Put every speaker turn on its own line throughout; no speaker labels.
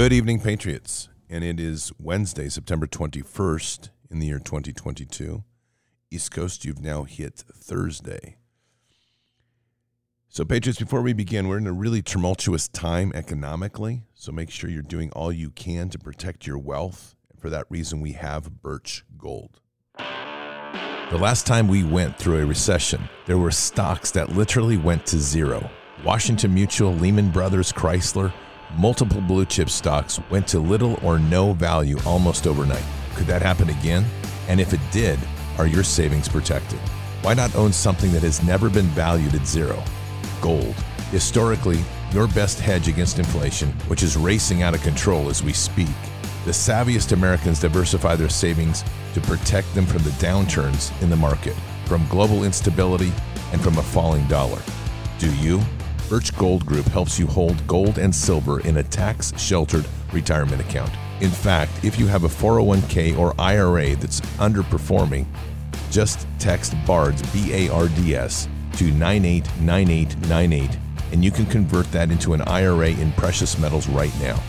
Good evening, Patriots. And it is Wednesday, September 21st in the year 2022. East Coast, you've now hit Thursday. So, Patriots, before we begin, we're in a really tumultuous time economically. So, make sure you're doing all you can to protect your wealth. For that reason, we have Birch Gold. The last time we went through a recession, there were stocks that literally went to zero. Washington Mutual, Lehman Brothers, Chrysler, multiple blue chip stocks went to little or no value almost overnight. Could that happen again? And if it did, are your savings protected? Why not own something that has never been valued at zero? Gold. Historically, your best hedge against inflation, which is racing out of control as we speak. The savviest Americans diversify their savings to protect them from the downturns in the market, from global instability, and from a falling dollar. Do you? Birch Gold Group helps you hold gold and silver in a tax sheltered retirement account. In fact, if you have a 401k or IRA that's underperforming, just text BARDS, B A R D S, to 989898 and you can convert that into an IRA in precious metals right now.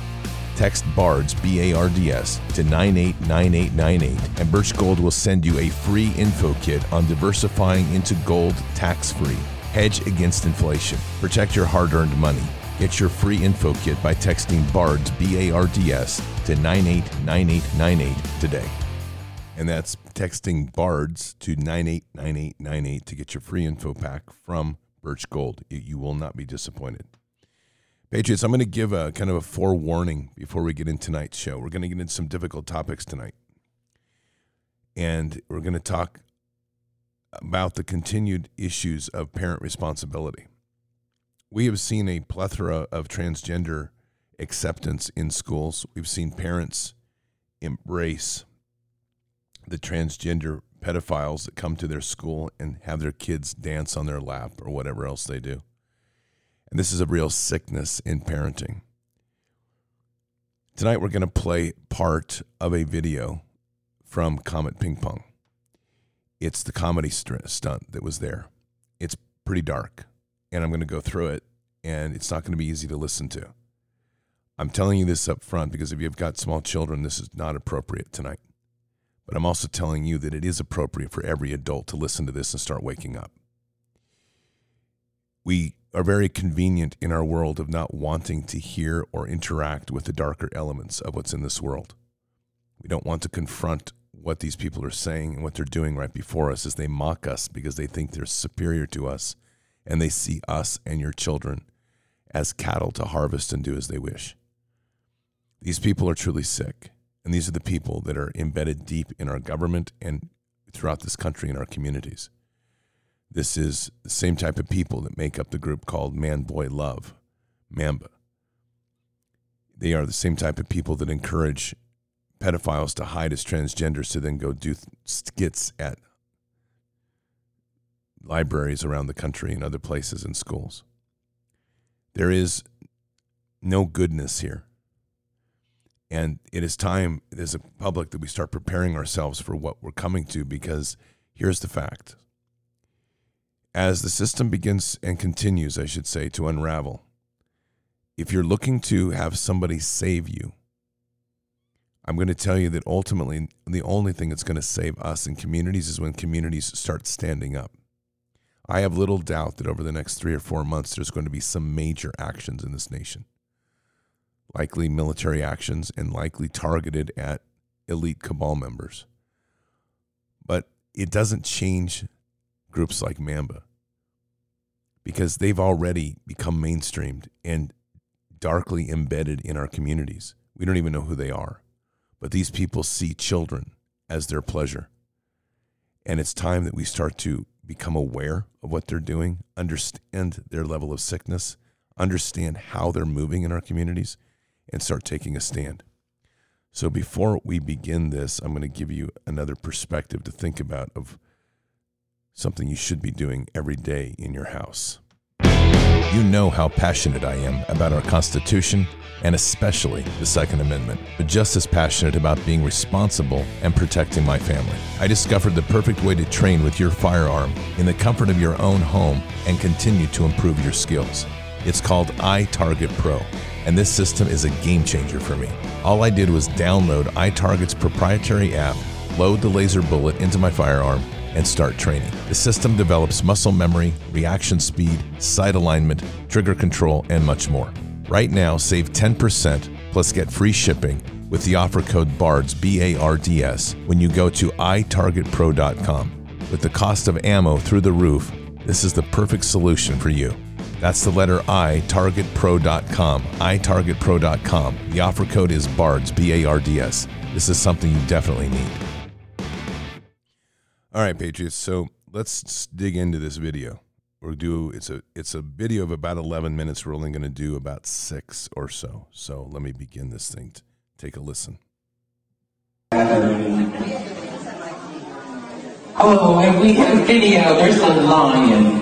Text BARDS, B A R D S, to 989898, and Birch Gold will send you a free info kit on diversifying into gold tax free. Hedge against inflation. Protect your hard earned money. Get your free info kit by texting BARDS, B A R D S, to 989898 today. And that's texting BARDS to 989898 to get your free info pack from Birch Gold. You will not be disappointed. Patriots, I'm going to give a kind of a forewarning before we get into tonight's show. We're going to get into some difficult topics tonight. And we're going to talk about the continued issues of parent responsibility. We have seen a plethora of transgender acceptance in schools. We've seen parents embrace the transgender pedophiles that come to their school and have their kids dance on their lap or whatever else they do. And this is a real sickness in parenting. Tonight, we're going to play part of a video from Comet Ping Pong. It's the comedy stunt that was there. It's pretty dark, and I'm going to go through it, and it's not going to be easy to listen to. I'm telling you this up front because if you've got small children, this is not appropriate tonight. But I'm also telling you that it is appropriate for every adult to listen to this and start waking up. We are very convenient in our world of not wanting to hear or interact with the darker elements of what's in this world. We don't want to confront what these people are saying and what they're doing right before us is they mock us because they think they're superior to us and they see us and your children as cattle to harvest and do as they wish. These people are truly sick, and these are the people that are embedded deep in our government and throughout this country and our communities. This is the same type of people that make up the group called Man Boy Love, NAMBLA. They are the same type of people that encourage pedophiles to hide as transgenders to then go do skits at libraries around the country and other places and schools. There is no goodness here. And it is time as a public that we start preparing ourselves for what we're coming to because here's the fact as the system begins and continues, I should say, to unravel, if you're looking to have somebody save you, I'm going to tell you that ultimately the only thing that's going to save us and communities is when communities start standing up. I have little doubt that over the next three or four months, there's going to be some major actions in this nation, likely military actions and likely targeted at elite cabal members. But it doesn't change groups like NAMBLA because they've already become mainstreamed and darkly embedded in our communities. We don't even know who they are. But these people see children as their pleasure. And it's time that we start to become aware of what they're doing, understand their level of sickness, understand how they're moving in our communities, and start taking a stand. So before we begin this, I'm going to give you another perspective to think about of something you should be doing every day in your house. You know how passionate I am about our Constitution and especially the Second Amendment, but just as passionate about being responsible and protecting my family. I discovered the perfect way to train with your firearm in the comfort of your own home and continue to improve your skills. It's called iTarget Pro, and this system is a game changer for me. All I did was download iTarget's proprietary app, load the laser bullet into my firearm, and start training. The system develops muscle memory, reaction speed, sight alignment, trigger control, and much more. Right now, save 10% plus get free shipping with the offer code BARDS, B A R D S, when you go to itargetpro.com. With the cost of ammo through the roof, this is the perfect solution for you. That's the letter I, targetpro.com, itargetpro.com. The offer code is BARDS, B A R D S. This is something you definitely need. All right, Patriots. So let's dig into this video. We'll do it's a it's a video of about 11 minutes. We're only going to do about six or so. So let me begin this thing. Take a listen.
Oh, and we have video. There's a lion.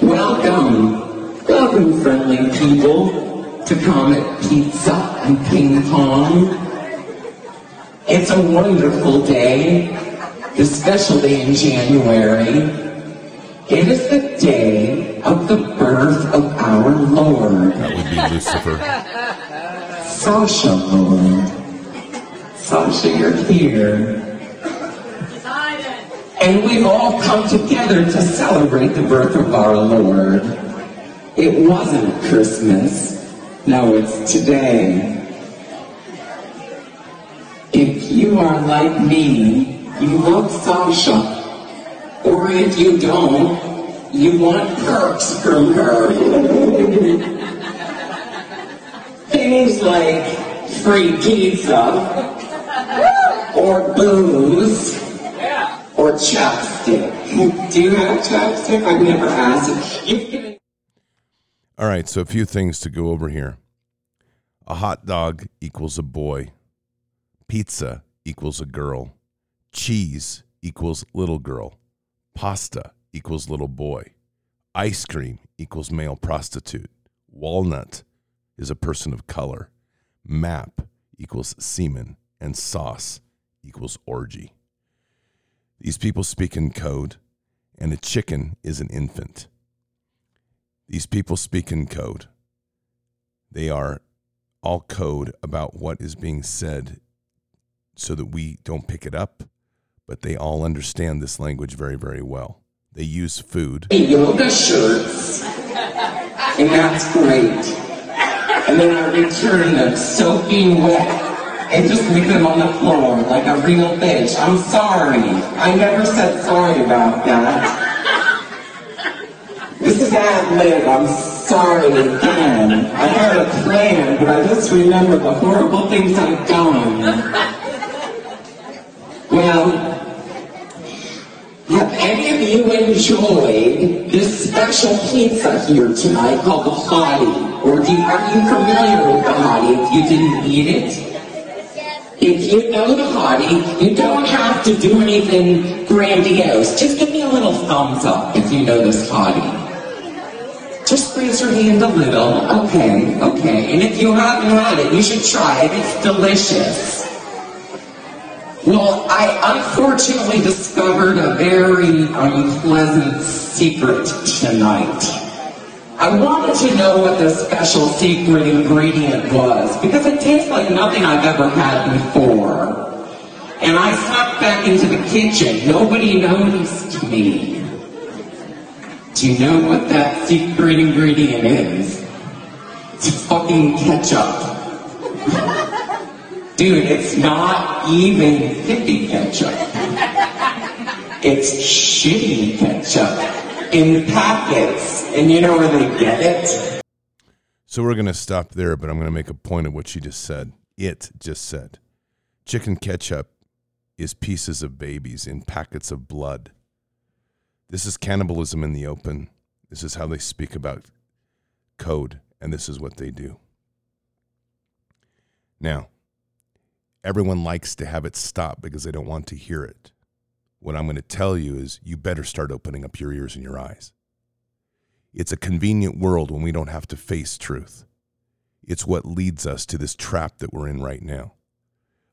Welcome, welcome, friendly people, to Comet Pizza and Ping Pong. It's a wonderful day, especially in January. It is the day of the birth of our Lord.
That would be Lucifer.
Sasha, Lord. Sasha, you're here. And we've all come together to celebrate the birth of our Lord. It wasn't Christmas. No, it's today. If you are like me, you love Sasha. Or if you don't, you want perks from her. Things like free pizza, or booze, or chapstick. Do you have chapstick? I've never asked. You've
All right, so a few things to go over here. A hot dog equals a boy. Pizza equals a girl. Cheese equals little girl. Pasta equals little boy. Ice cream equals male prostitute. Walnut is a person of color. Map equals semen. And sauce equals orgy. These people speak in code, and a chicken is an infant. These people speak in code. They are all code about what is being said so that we don't pick it up, but they all understand this language very, very well. They use food.
yoga shirts, and that's great. And then I return them soaking wet and just leave them on the floor like a real bitch. I'm sorry. I never said sorry about that. This is ad lib. I'm sorry again. I had a plan, but I just remember the horrible things I've done. Well, have any of you enjoyed this special pizza here tonight called the Hottie? Or do are you familiar with the Hottie if you didn't eat it? If you know the Hottie, you don't have to do anything grandiose. Just give me a little thumbs up if you know this Hottie. Just raise your hand a little. Okay, okay. And if you haven't had it, you should try it. It's delicious. Well, I unfortunately discovered a very unpleasant secret tonight. I wanted to know what the special secret ingredient was because it tastes like nothing I've ever had before. And I snuck back into the kitchen. Nobody noticed me. Do you know what that secret ingredient is? It's fucking ketchup. Dude, it's not even hippie ketchup. It's shitty ketchup in packets. And you know where they get it?
So we're going to stop there, but I'm going to make a point of what she just said. It just said. Chicken ketchup is pieces of babies in packets of blood. This is cannibalism in the open. This is how they speak about code, and this is what they do. Now, everyone likes to have it stop because they don't want to hear it. What I'm going to tell you is you better start opening up your ears and your eyes. It's a convenient world when we don't have to face truth. It's what leads us to this trap that we're in right now.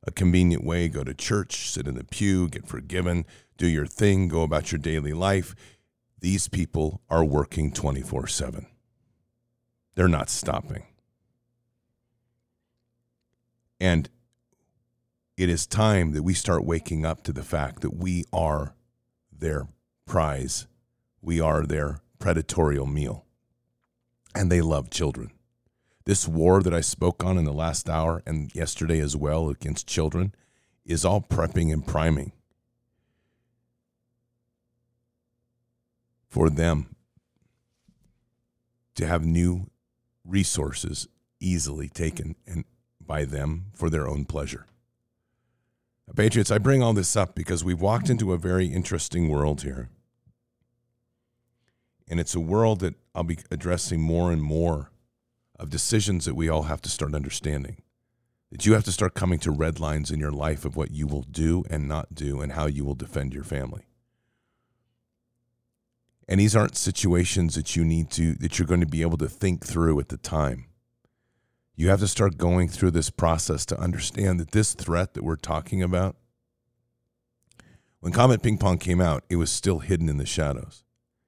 A convenient way go to church, sit in the pew, get forgiven, do your thing, go about your daily life. These people are working 24 7. they're not stopping. And it is time that we start waking up to the fact that we are their prize. We are their predatorial meal. And they love children. This war that I spoke on in the last hour and yesterday as well against children is all prepping and priming for them to have new resources easily taken and by them for their own pleasure. Patriots, I bring all this up because we've walked into a very interesting world here. And it's a world that I'll be addressing more and more of decisions that we all have to start understanding. That you have to start coming to red lines in your life of what you will do and not do and how you will defend your family. And these aren't situations that you need to, that you're going to be able to think through at the time. You have to start going through this process to understand that this threat that we're talking about, when Comet Ping Pong came out, it was still hidden in the shadows.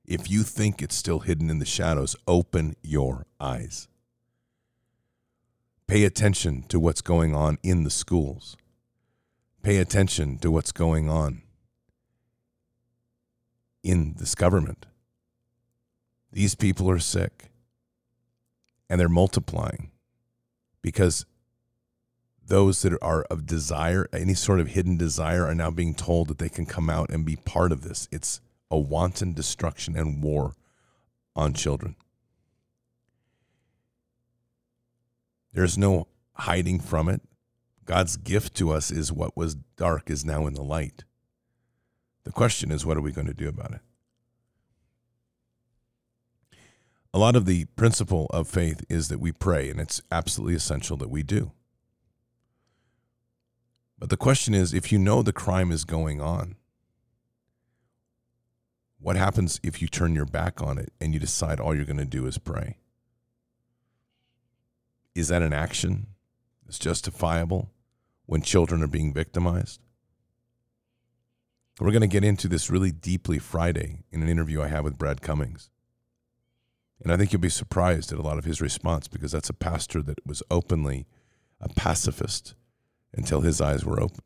If you think it's still hidden in the shadows, open your eyes. Pay attention to what's going on in the schools. Pay attention to what's going on in this government. These people are sick and they're multiplying because those that are of desire, any sort of hidden desire, are now being told that they can come out and be part of this. It's a wanton destruction and war on children. There's no hiding from it. God's gift to us is what was dark is now in the light. The question is, what are we going to do about it? A lot of the principle of faith is that we pray, and it's absolutely essential that we do. But the question is if you know the crime is going on, what happens if you turn your back on it and you decide all you're going to do is pray? Is that an action that's justifiable when children are being victimized? We're going to get into this really deeply Friday in an interview I have with Brad Cummings. And I think you'll be surprised at a lot of his response because that's a pastor that was openly a pacifist until his eyes were opened.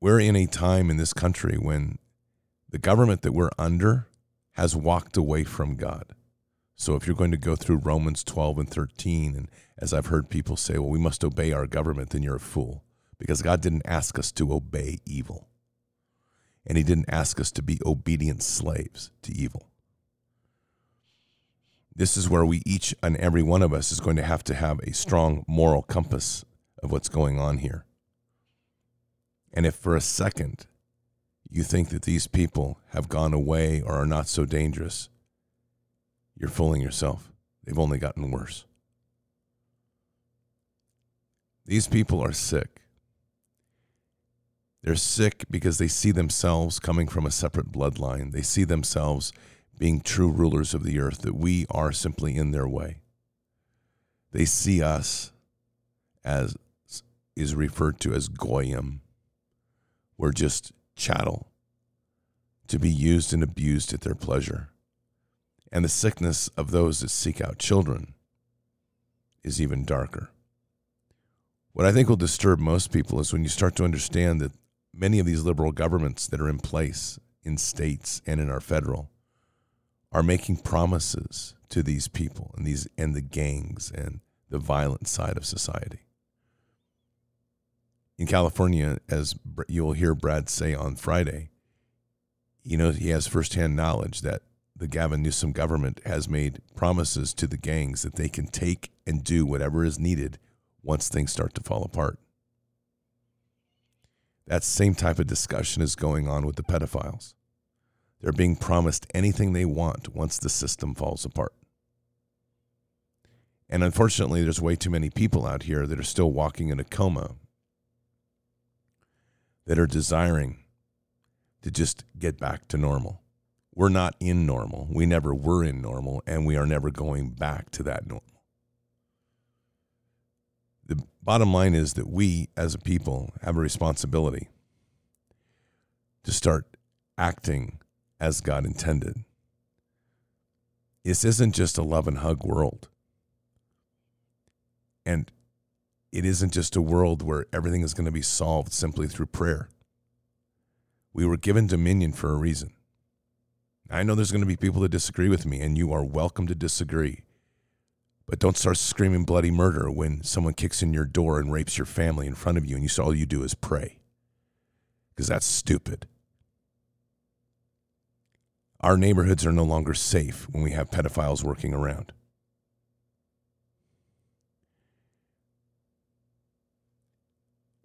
We're in a time in this country when the government that we're under has walked away from God. So if you're going to go through Romans 12 and 13, and as I've heard people say, well, we must obey our government, then you're a fool because God didn't ask us to obey evil and he didn't ask us to be obedient slaves to evil. This is where we each and every one of us is going to have to have a strong moral compass of what's going on here. And if for a second you think that these people have gone away or are not so dangerous, you're fooling yourself. They've only gotten worse. These people are sick. They're sick because they see themselves coming from a separate bloodline. They see themselves being true rulers of the earth, that we are simply in their way. They see us as is referred to as goyim. We're just chattel to be used and abused at their pleasure. And the sickness of those that seek out children is even darker. What I think will disturb most people is when you start to understand that many of these liberal governments that are in place in states and in our federal are making promises to these people and these and the gangs and the violent side of society. In California, as you'll hear Brad say on Friday, you know he has firsthand knowledge that the Gavin Newsom government has made promises to the gangs that they can take and do whatever is needed once things start to fall apart. That same type of discussion is going on with the pedophiles. They're being promised anything they want once the system falls apart. And unfortunately, there's way too many people out here that are still walking in a coma that are desiring to just get back to normal. We're not in normal. We never were in normal, and we are never going back to that normal. The bottom line is that we as a people have a responsibility to start acting as God intended. this isn't just a love and hug world. And it isn't just a world where everything is going to be solved simply through prayer. We were given dominion for a reason. I know there's going to be people that disagree with me, and you are welcome to disagree. But don't start screaming bloody murder when someone kicks in your door and rapes your family in front of you, and you all you do is pray. Because that's stupid. Our neighborhoods are no longer safe when we have pedophiles working around.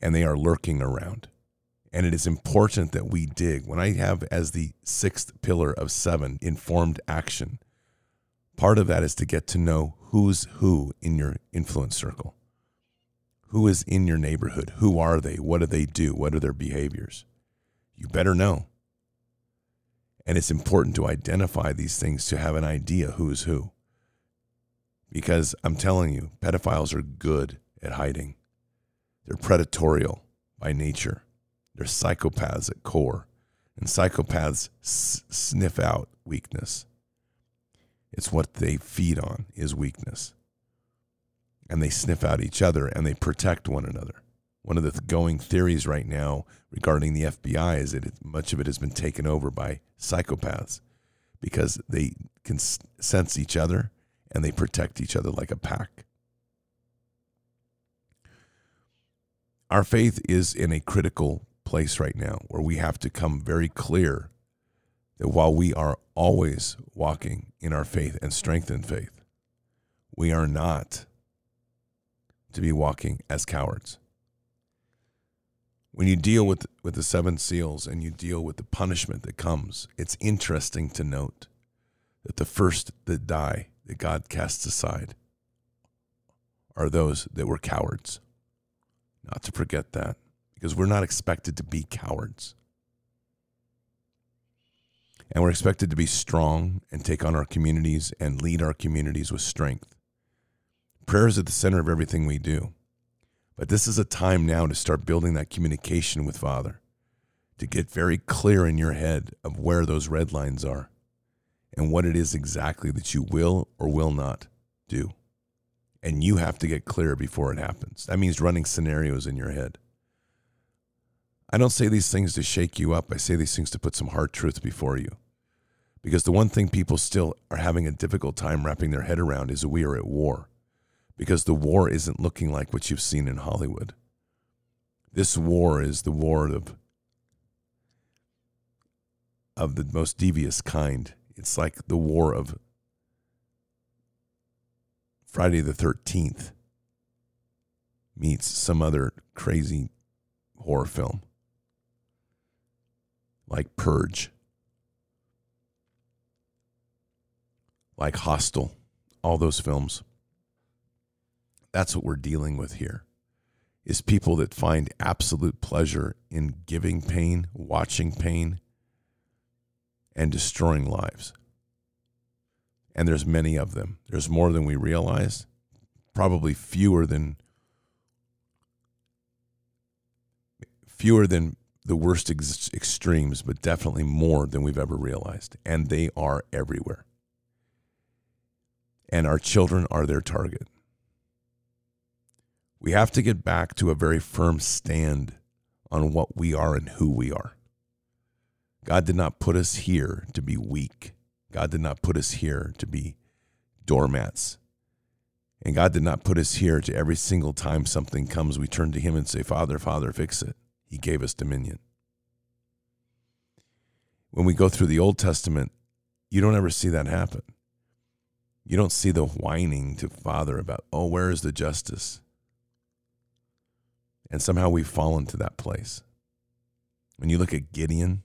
And they are lurking around. And it is important that we dig. When I have as the sixth pillar of seven informed action, part of that is to get to know who's who in your influence circle. Who is in your neighborhood? Who are they? What do they do? What are their behaviors? You better know. And it's important to identify these things to have an idea who's who. Because I'm telling you, pedophiles are good at hiding. They're predatorial by nature. They're psychopaths at core. And psychopaths s- sniff out weakness. It's what they feed on is weakness. And they sniff out each other and they protect one another. One of the going theories right now regarding the FBI is that much of it has been taken over by psychopaths because they can sense each other and they protect each other like a pack. Our faith is in a critical place right now where we have to come very clear that while we are always walking in our faith and strength in faith, we are not to be walking as cowards when you deal with with the seven seals and you deal with the punishment that comes, it's interesting to note that the first that die that God casts aside are those that were cowards. Not to forget that, because we're not expected to be cowards. And we're expected to be strong and take on our communities and lead our communities with strength. Prayer is at the center of everything we do. But this is a time now to start building that communication with Father, to get very clear in your head of where those red lines are and what it is exactly that you will or will not do. And you have to get clear before it happens. That means running scenarios in your head. I don't say these things to shake you up. I say these things to put some hard truth before you. Because the one thing people still are having a difficult time wrapping their head around is we are at war because the war isn't looking like what you've seen in Hollywood. This war is the war of of the most devious kind. It's like the war of Friday the 13th meets some other crazy horror film like Purge, like Hostel, all those films. That's what we're dealing with here. Is people that find absolute pleasure in giving pain, watching pain, and destroying lives. And there's many of them. There's more than we realize, probably fewer than fewer than the worst ex- extremes, but definitely more than we've ever realized. And they are everywhere. And our children are their target. We have to get back to a very firm stand on what we are and who we are. God did not put us here to be weak. God did not put us here to be doormats. And God did not put us here to every single time something comes, we turn to Him and say, Father, Father, fix it. He gave us dominion. When we go through the Old Testament, you don't ever see that happen. You don't see the whining to Father about, oh, where is the justice? And somehow we've fallen to that place. When you look at Gideon,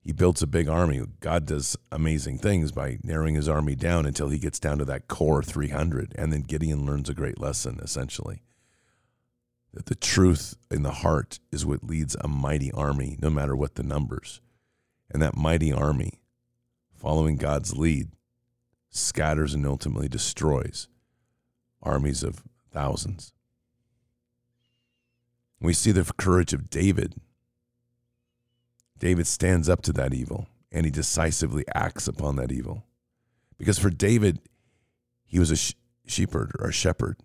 he builds a big army. God does amazing things by narrowing his army down until he gets down to that core 300. And then Gideon learns a great lesson, essentially that the truth in the heart is what leads a mighty army, no matter what the numbers. And that mighty army, following God's lead, scatters and ultimately destroys armies of thousands. We see the courage of David. David stands up to that evil and he decisively acts upon that evil. Because for David, he was a sh- sheepherder or a shepherd,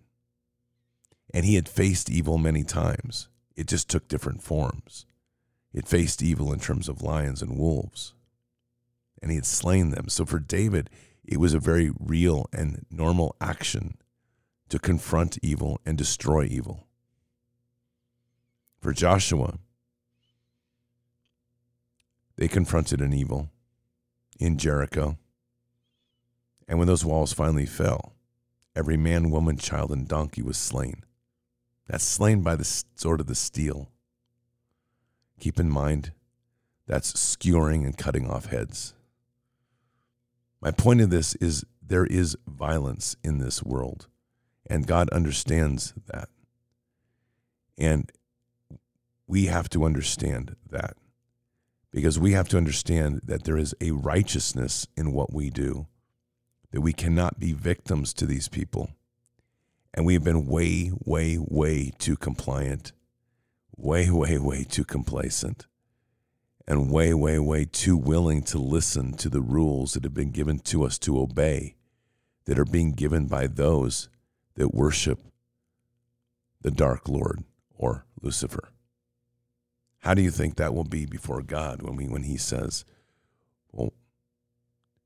and he had faced evil many times. It just took different forms. It faced evil in terms of lions and wolves, and he had slain them. So for David, it was a very real and normal action to confront evil and destroy evil. For Joshua, they confronted an evil in Jericho. And when those walls finally fell, every man, woman, child, and donkey was slain. That's slain by the sword of the steel. Keep in mind, that's skewering and cutting off heads. My point of this is there is violence in this world, and God understands that. And we have to understand that because we have to understand that there is a righteousness in what we do, that we cannot be victims to these people. And we've been way, way, way too compliant, way, way, way too complacent, and way, way, way too willing to listen to the rules that have been given to us to obey, that are being given by those that worship the dark Lord or Lucifer. How do you think that will be before God when we when He says, "Well,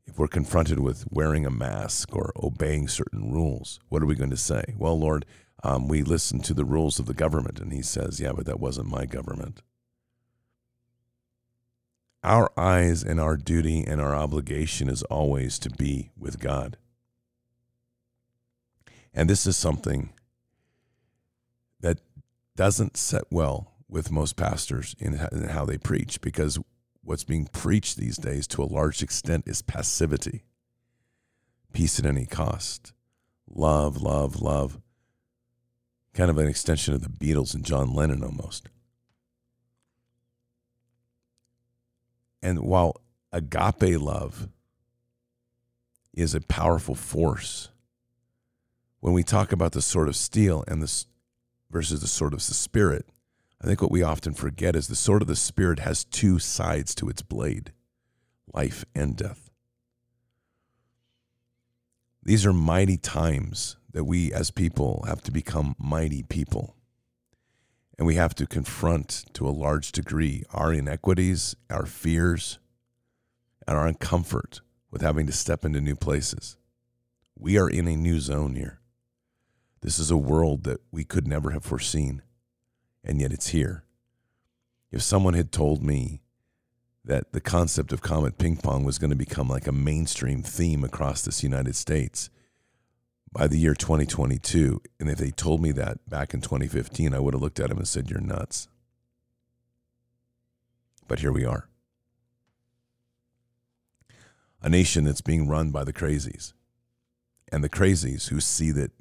if we're confronted with wearing a mask or obeying certain rules, what are we going to say? Well, Lord, um, we listen to the rules of the government, and He says, "Yeah, but that wasn't my government." Our eyes and our duty and our obligation is always to be with God. And this is something that doesn't set well with most pastors in, how they preach because what's being preached these days to a large extent is passivity, peace at any cost, love, love, love. Kind of an extension of the Beatles and John Lennon almost. And while agape love is a powerful force, when we talk about the sword of steel and the versus the sword of the spirit, I think what we often forget is the sword of the Spirit has two sides to its blade life and death. These are mighty times that we as people have to become mighty people. And we have to confront to a large degree our inequities, our fears, and our uncomfort with having to step into new places. We are in a new zone here. This is a world that we could never have foreseen and yet it's here. If someone had told me that the concept of comet ping pong was going to become like a mainstream theme across this United States by the year 2022, and if they told me that back in 2015, I would have looked at them and said, You're nuts. But here we are. A nation that's being run by the crazies. And the crazies who see that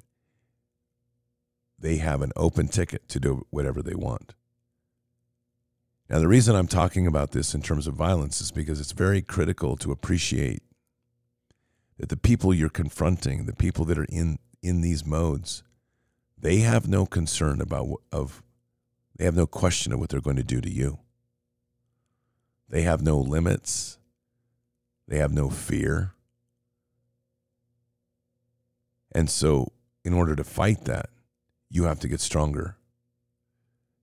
they have an open ticket to do whatever they want. Now, the reason I'm talking about this in terms of violence is because it's very critical to appreciate that the people you're confronting, the people that are in, in these modes, they have no concern about of they have no question of what they're going to do to you. They have no limits. They have no fear. And so, in order to fight that, you have to get stronger.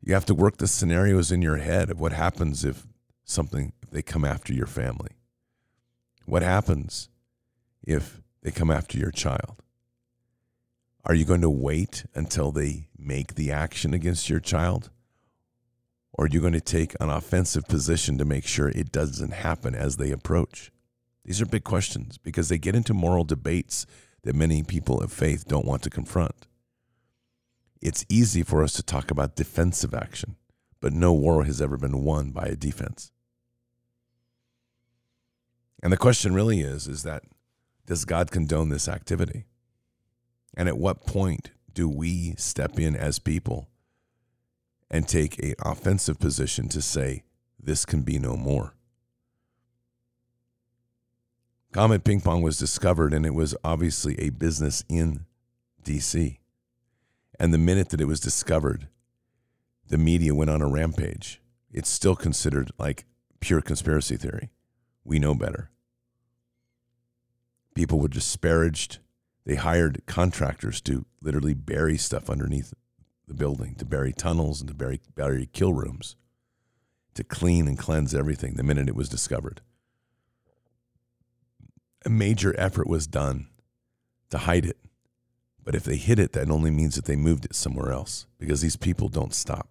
You have to work the scenarios in your head of what happens if something if they come after your family. What happens if they come after your child? Are you going to wait until they make the action against your child? Or are you going to take an offensive position to make sure it doesn't happen as they approach? These are big questions because they get into moral debates that many people of faith don't want to confront it's easy for us to talk about defensive action, but no war has ever been won by a defense. And the question really is is that does God condone this activity? And at what point do we step in as people and take an offensive position to say this can be no more? Comet ping pong was discovered and it was obviously a business in DC. And the minute that it was discovered, the media went on a rampage. It's still considered like pure conspiracy theory. We know better. People were disparaged. They hired contractors to literally bury stuff underneath the building, to bury tunnels and to bury, bury kill rooms, to clean and cleanse everything the minute it was discovered. A major effort was done to hide it. But if they hid it, that only means that they moved it somewhere else because these people don't stop.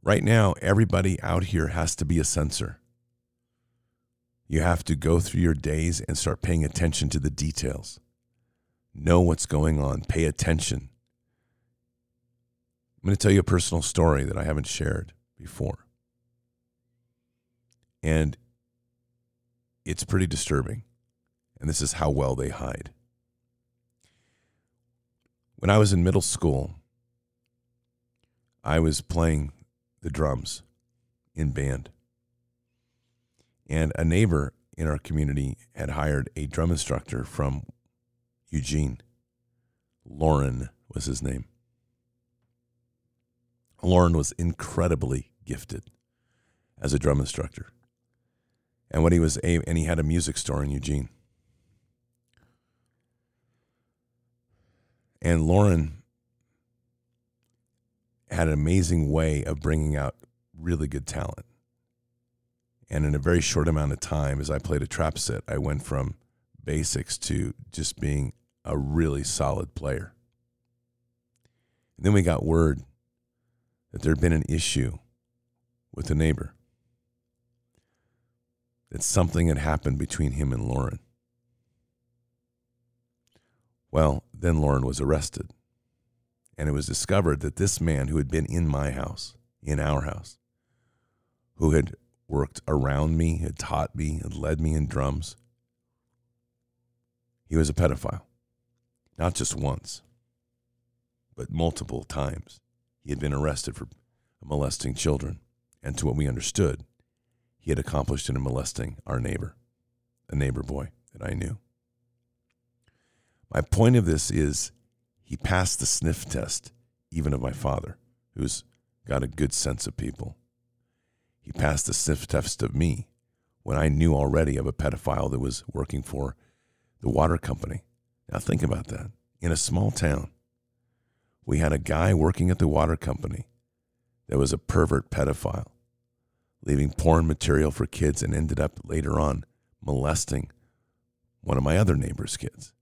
Right now, everybody out here has to be a sensor. You have to go through your days and start paying attention to the details. Know what's going on, pay attention. I'm going to tell you a personal story that I haven't shared before. And it's pretty disturbing. And this is how well they hide. When I was in middle school, I was playing the drums in band. And a neighbor in our community had hired a drum instructor from Eugene. Lauren was his name. Lauren was incredibly gifted as a drum instructor. And when he was and he had a music store in Eugene. And Lauren had an amazing way of bringing out really good talent. And in a very short amount of time, as I played a trap set, I went from basics to just being a really solid player. And then we got word that there had been an issue with a neighbor, that something had happened between him and Lauren. Well, then Lauren was arrested. And it was discovered that this man who had been in my house, in our house, who had worked around me, had taught me, had led me in drums, he was a pedophile. Not just once, but multiple times. He had been arrested for molesting children. And to what we understood, he had accomplished in molesting our neighbor, a neighbor boy that I knew. My point of this is he passed the sniff test, even of my father, who's got a good sense of people. He passed the sniff test of me when I knew already of a pedophile that was working for the water company. Now, think about that. In a small town, we had a guy working at the water company that was a pervert pedophile, leaving porn material for kids and ended up later on molesting one of my other neighbor's kids.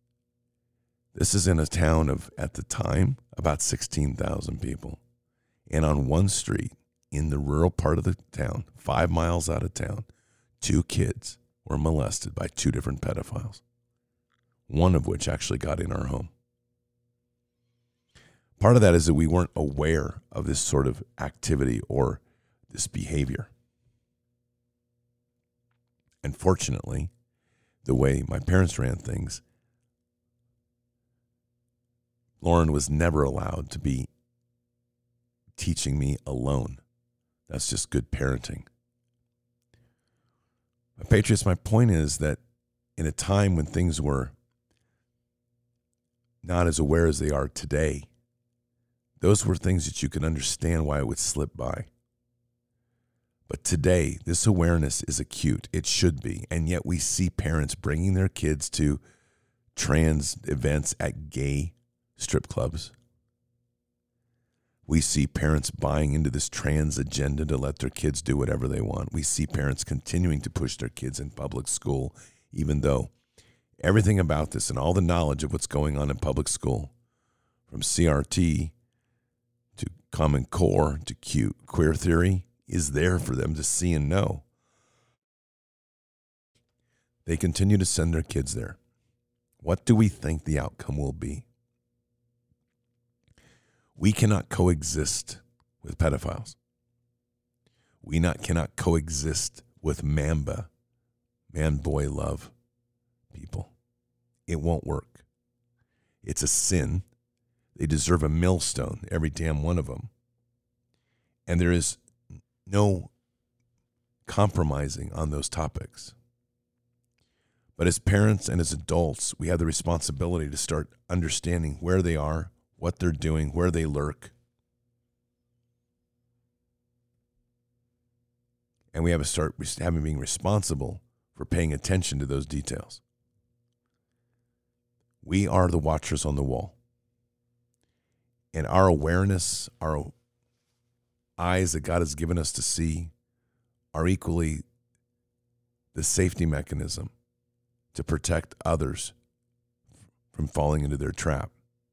This is in a town of, at the time, about 16,000 people. And on one street in the rural part of the town, five miles out of town, two kids were molested by two different pedophiles, one of which actually got in our home. Part of that is that we weren't aware of this sort of activity or this behavior. And fortunately, the way my parents ran things, Lauren was never allowed to be teaching me alone. That's just good parenting. But Patriots, my point is that in a time when things were not as aware as they are today, those were things that you could understand why it would slip by. But today, this awareness is acute. It should be. And yet we see parents bringing their kids to trans events at gay strip clubs. We see parents buying into this trans agenda to let their kids do whatever they want. We see parents continuing to push their kids in public school, even though everything about this and all the knowledge of what's going on in public school, from CRT to Common Core to queer theory, is there for them to see and know. They continue to send their kids there. What do we think the outcome will be? We cannot coexist with pedophiles. We not cannot coexist with NAMBLA, man boy love people. It won't work. It's a sin. They deserve a millstone, every damn one of them. And there is no compromising on those topics. But as parents and as adults, we have the responsibility to start understanding where they are, what they're doing, where they lurk. And we have to start having being responsible for paying attention to those details. We are the watchers on the wall. And our awareness, our eyes that God has given us to see, are equally the safety mechanism to protect others from falling into their trap.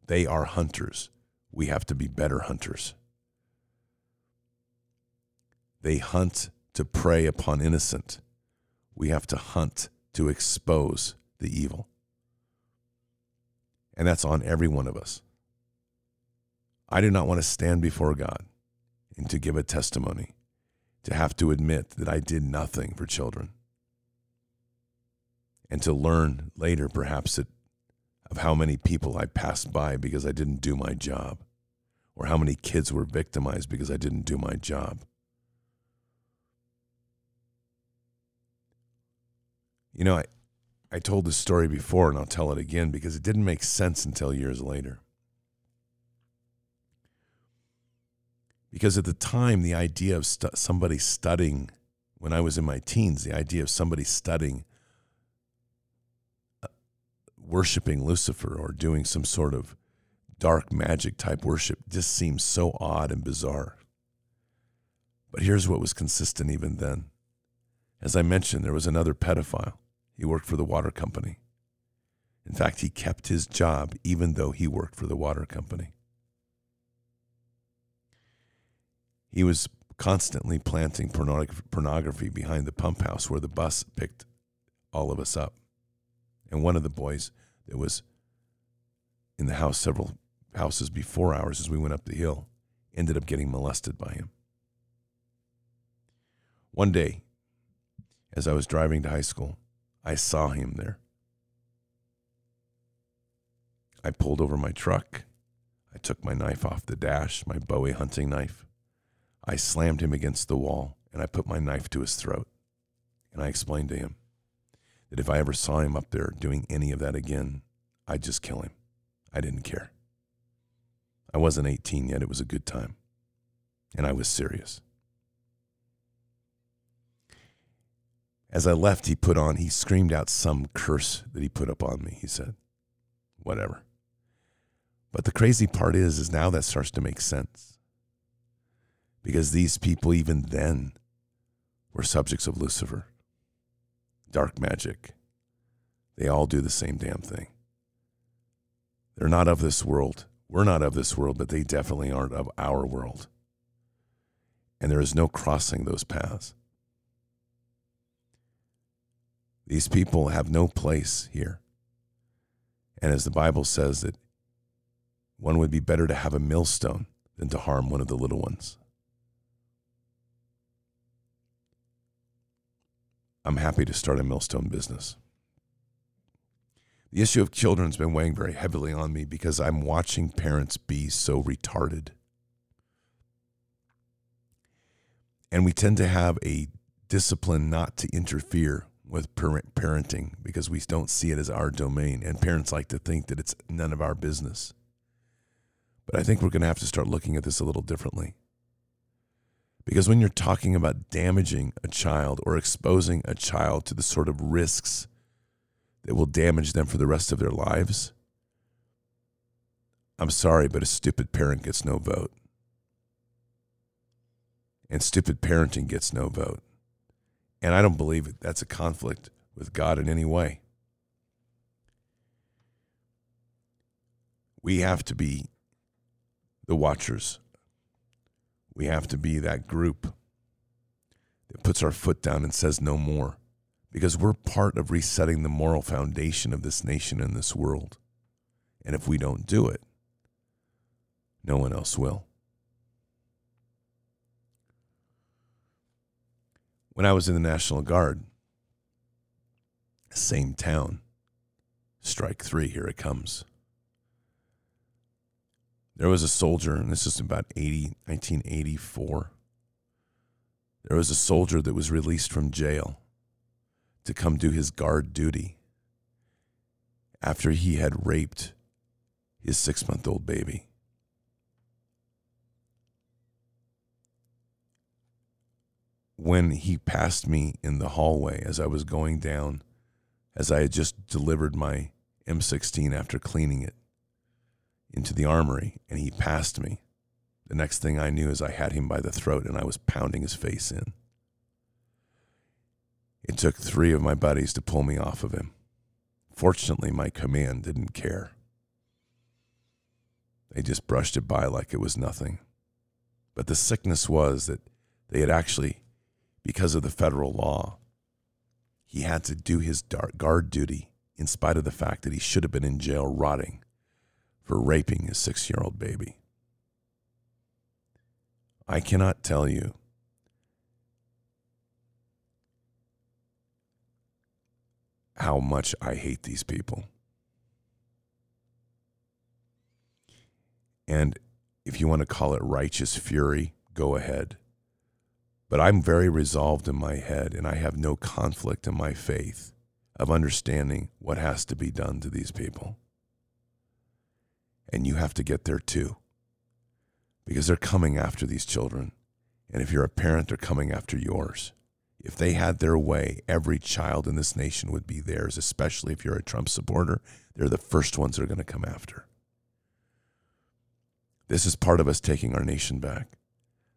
They are hunters. We have to be better hunters. They hunt to prey upon innocent. We have to hunt to expose the evil. And that's on every one of us. I do not want to stand before God and to give a testimony, to have to admit that I did nothing for children, and to learn later, perhaps, that, of how many people I passed by because I didn't do my job, or how many kids were victimized because I didn't do my job. You know, I, I told this story before and I'll tell it again because it didn't make sense until years later. Because at the time, the idea of somebody studying, when I was in my teens, the idea of somebody studying, worshiping Lucifer or doing some sort of dark magic type worship just seems so odd and bizarre. But here's what was consistent even then. As I mentioned, there was another pedophile he worked for the water company. In fact, he kept his job even though he worked for the water company. He was constantly planting pornography behind the pump house where the bus picked all of us up. And one of the boys that was in the house several houses before ours as we went up the hill ended up getting molested by him. One day, as I was driving to high school, I saw him there. I pulled over my truck. I took my knife off the dash, my Bowie hunting knife. I slammed him against the wall and I put my knife to his throat. And I explained to him that if I ever saw him up there doing any of that again, I'd just kill him. I didn't care. I wasn't 18 yet. It was a good time. And I was serious. As I left, he put on, he screamed out some curse that he put up on me. He said, whatever. But the crazy part is, is now that starts to make sense. Because these people, even then, were subjects of Lucifer, dark magic. They all do the same damn thing. They're not of this world. We're not of this world, but they definitely aren't of our world. And there is no crossing those paths. These people have no place here. And as the Bible says, that one would be better to have a millstone than to harm one of the little ones. I'm happy to start a millstone business. The issue of children has been weighing very heavily on me because I'm watching parents be so retarded. And we tend to have a discipline not to interfere with parenting because we don't see it as our domain. And parents like to think that it's none of our business. But I think we're going to have to start looking at this a little differently. Because when you're talking about damaging a child or exposing a child to the sort of risks that will damage them for the rest of their lives, I'm sorry, but a stupid parent gets no vote. And stupid parenting gets no vote. And I don't believe it. That's a conflict with God in any way. We have to be the watchers. We have to be that group that puts our foot down and says no more because we're part of resetting the moral foundation of this nation and this world. And if we don't do it, no one else will. when I was in the National Guard, same town, strike three, here it comes. There was a soldier, and this is about 80, 1984. There was a soldier that was released from jail to come do his guard duty after he had raped his six month old baby. when he passed me in the hallway as I was going down, as I had just delivered my M16 after cleaning it into the armory, and he passed me, the next thing I knew is I had him by the throat and I was pounding his face in. It took three of my buddies to pull me off of him. Fortunately, my command didn't care. They just brushed it by like it was nothing. But the sickness was that they had actually because of the federal law. He had to do his guard duty in spite of the fact that he should have been in jail rotting for raping his six year old baby. I cannot tell you how much I hate these people. And if you want to call it righteous fury, go ahead. But I'm very resolved in my head, and I have no conflict in my faith of understanding what has to be done to these people. And you have to get there too, because they're coming after these children. And if you're a parent, they're coming after yours. If they had their way, every child in this nation would be theirs, especially if you're a Trump supporter. They're the first ones that are going to come after. This is part of us taking our nation back.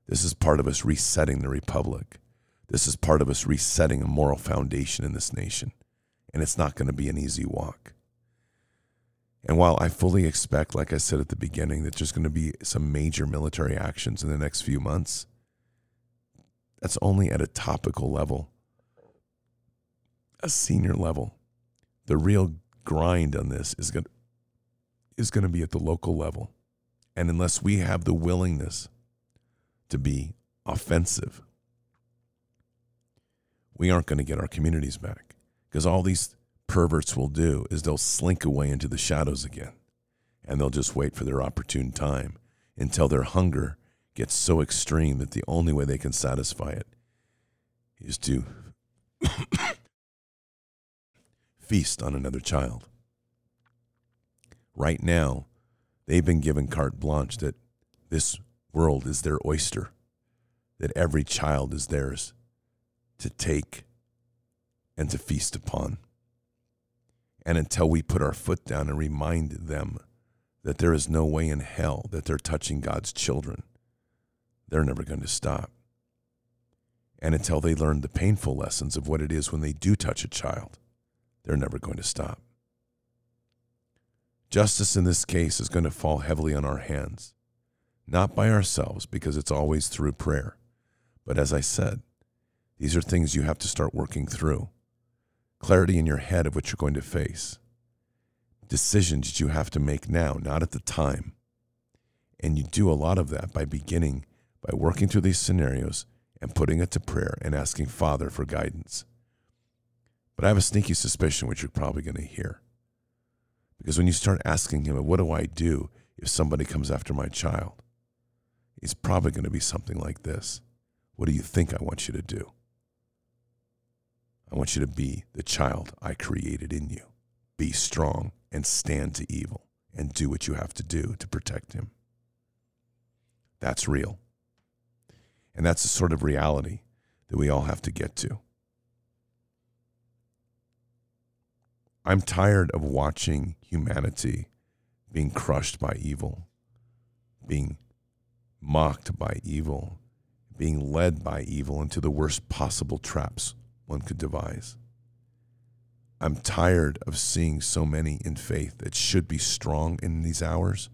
This is part of us resetting the republic. This is part of us resetting a moral foundation in this nation. And it's not going to be an easy walk. And while I fully expect, like I said at the beginning, that there's going to be some major military actions in the next few months, that's only at a topical level, a senior level. The real grind on this is going to, is going to be at the local level. And unless we have the willingness to be offensive, we aren't going to get our communities back because all these perverts will do is they'll slink away into the shadows again and they'll just wait for their opportune time until their hunger gets so extreme that the only way they can satisfy it is to feast on another child. Right now, they've been given carte blanche that this world is their oyster, that every child is theirs to take and to feast upon. And until we put our foot down and remind them that there is no way in hell that they're touching God's children, they're never going to stop. And until they learn the painful lessons of what it is when they do touch a child, they're never going to stop. Justice in this case is going to fall heavily on our hands not by ourselves, because it's always through prayer. But as I said, these are things you have to start working through. Clarity in your head of what you're going to face. Decisions that you have to make now, not at the time. And you do a lot of that by beginning by working through these scenarios and putting it to prayer and asking Father for guidance. But I have a sneaky suspicion, which you're probably going to hear. Because when you start asking Him, What do I do if somebody comes after my child? It's probably going to be something like this What do you think I want you to do? I want you to be the child I created in you. Be strong and stand to evil and do what you have to do to protect him. That's real. And that's the sort of reality that we all have to get to. I'm tired of watching humanity being crushed by evil, being mocked by evil, being led by evil into the worst possible traps one could devise. I'm tired of seeing so many in faith that should be strong in these hours,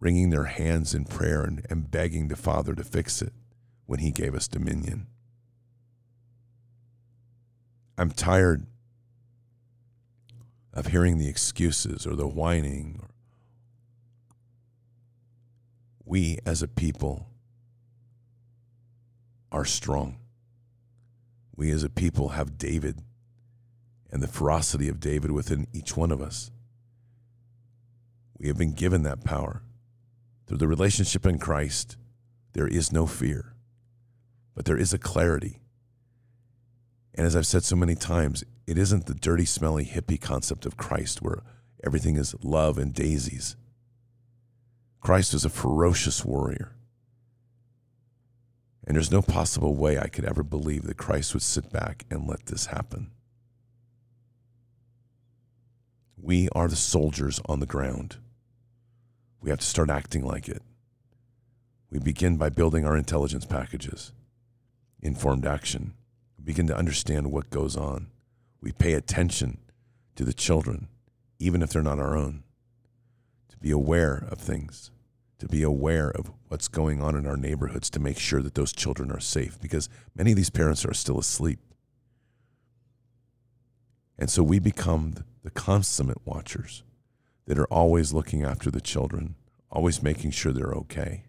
wringing their hands in prayer and, and begging the Father to fix it when He gave us dominion. I'm tired of hearing the excuses or the whining we as a people are strong. We as a people have David and the ferocity of David within each one of us. We have been given that power. Through the relationship in Christ, there is no fear, but there is a clarity. And as I've said so many times, it isn't the dirty, smelly, hippie concept of Christ where everything is love and daisies. Christ is a ferocious warrior. And there's no possible way I could ever believe that Christ would sit back and let this happen. We are the soldiers on the ground. We have to start acting like it. We begin by building our intelligence packages, informed action. We begin to understand what goes on. We pay attention to the children, even if they're not our own, to be aware of things, to be aware of what's going on in our neighborhoods to make sure that those children are safe because many of these parents are still asleep. And so we become the consummate watchers that are always looking after the children, always making sure they're okay,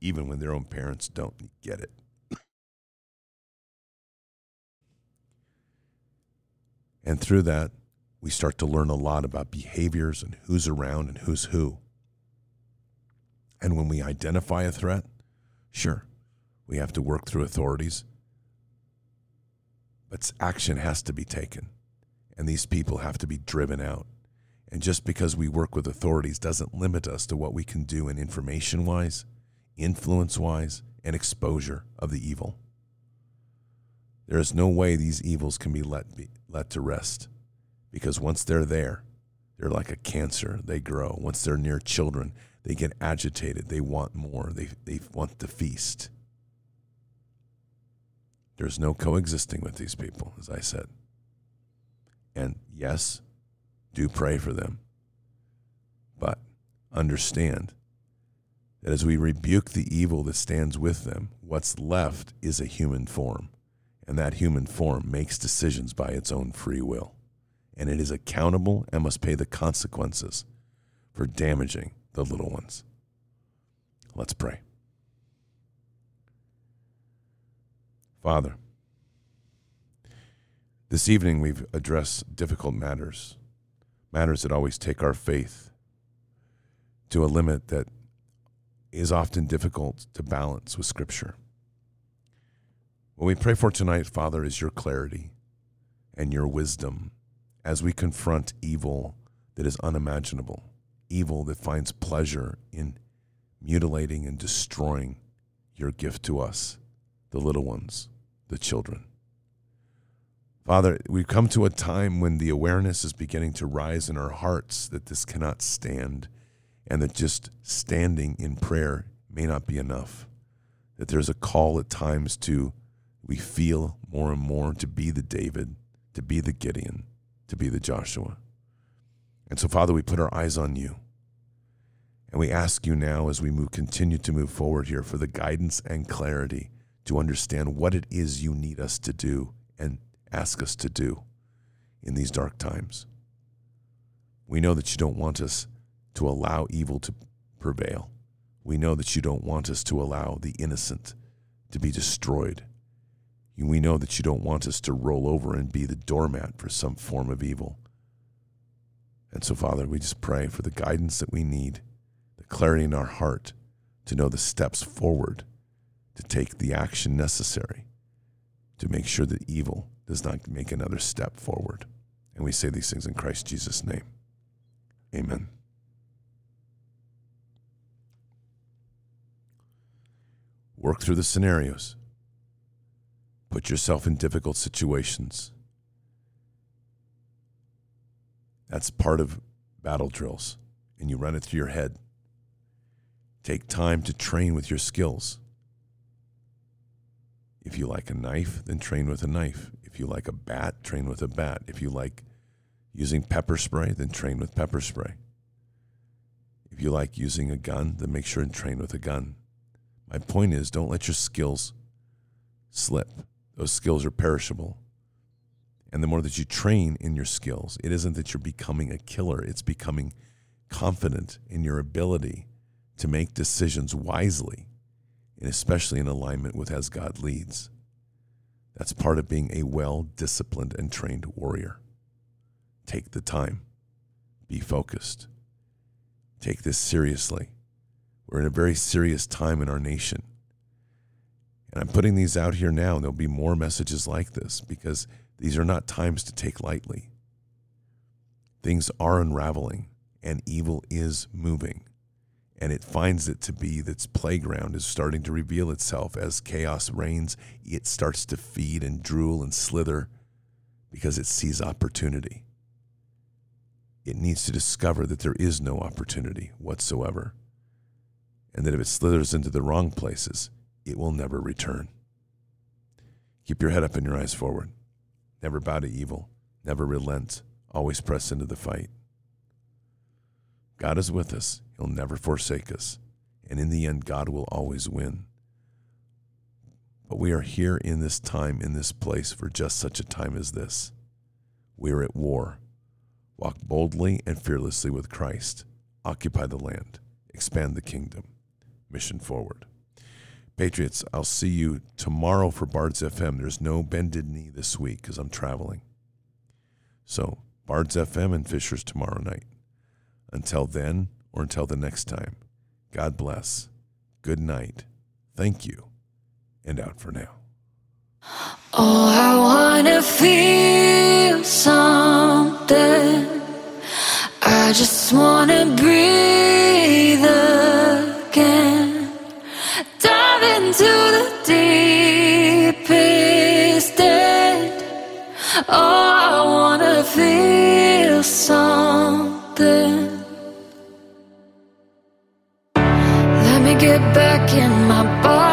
even when their own parents don't get it. And through that, we start to learn a lot about behaviors and who's around and who's who. And when we identify a threat, sure, we have to work through authorities, but action has to be taken. And these people have to be driven out. And just because we work with authorities doesn't limit us to what we can do in information wise, influence wise, and exposure of the evil. There is no way these evils can be let, be let to rest because once they're there, they're like a cancer. They grow. Once they're near children, they get agitated. They want more. They, they want the feast. There's no coexisting with these people, as I said. And yes, do pray for them. But understand that as we rebuke the evil that stands with them, what's left is a human form. And that human form makes decisions by its own free will. And it is accountable and must pay the consequences for damaging the little ones. Let's pray. Father, this evening we've addressed difficult matters, matters that always take our faith to a limit that is often difficult to balance with Scripture. What we pray for tonight, Father, is your clarity and your wisdom as we confront evil that is unimaginable, evil that finds pleasure in mutilating and destroying your gift to us, the little ones, the children. Father, we've come to a time when the awareness is beginning to rise in our hearts that this cannot stand and that just standing in prayer may not be enough. That there's a call at times to, we feel more and more to be the David, to be the Gideon, to be the Joshua. And so, Father, we put our eyes on you. And we ask you now as we move, continue to move forward here for the guidance and clarity to understand what it is you need us to do and ask us to do in these dark times. We know that you don't want us to allow evil to prevail. We know that you don't want us to allow the innocent to be destroyed. We know that you don't want us to roll over and be the doormat for some form of evil. And so, Father, we just pray for the guidance that we need, the clarity in our heart to know the steps forward, to take the action necessary to make sure that evil does not make another step forward. And we say these things in Christ Jesus' name. Amen. Work through the scenarios. Put yourself in difficult situations. That's part of battle drills, and you run it through your head. Take time to train with your skills. If you like a knife, then train with a knife. If you like a bat, train with a bat. If you like using pepper spray, then train with pepper spray. If you like using a gun, then make sure and train with a gun. My point is, don't let your skills slip. Those skills are perishable. And the more that you train in your skills, it isn't that you're becoming a killer, it's becoming confident in your ability to make decisions wisely and especially in alignment with as God leads. That's part of being a well disciplined and trained warrior. Take the time, be focused, take this seriously. We're in a very serious time in our nation. And I'm putting these out here now, and there'll be more messages like this because these are not times to take lightly. Things are unraveling, and evil is moving and it finds it to be its playground is starting to reveal itself as chaos reigns. It starts to feed and drool and slither because it sees opportunity. It needs to discover that there is no opportunity whatsoever, and that if it slithers into the wrong places, it will never return. Keep your head up and your eyes forward. Never bow to evil. Never relent. Always press into the fight. God is with us. He'll never forsake us. And in the end, God will always win. But we are here in this time, in this place, for just such a time as this. We are at war. Walk boldly and fearlessly with Christ. Occupy the land. Expand the kingdom. Mission forward. Patriots, I'll see you tomorrow for Bards FM. There's no bended knee this week because I'm traveling. So, Bards FM and Fishers tomorrow night. Until then, or until the next time, God bless. Good night. Thank you. And out for now.
Oh, I wanna feel something. I just wanna breathe again. Into the deepest end. Oh, I wanna feel something. Let me get back in my body.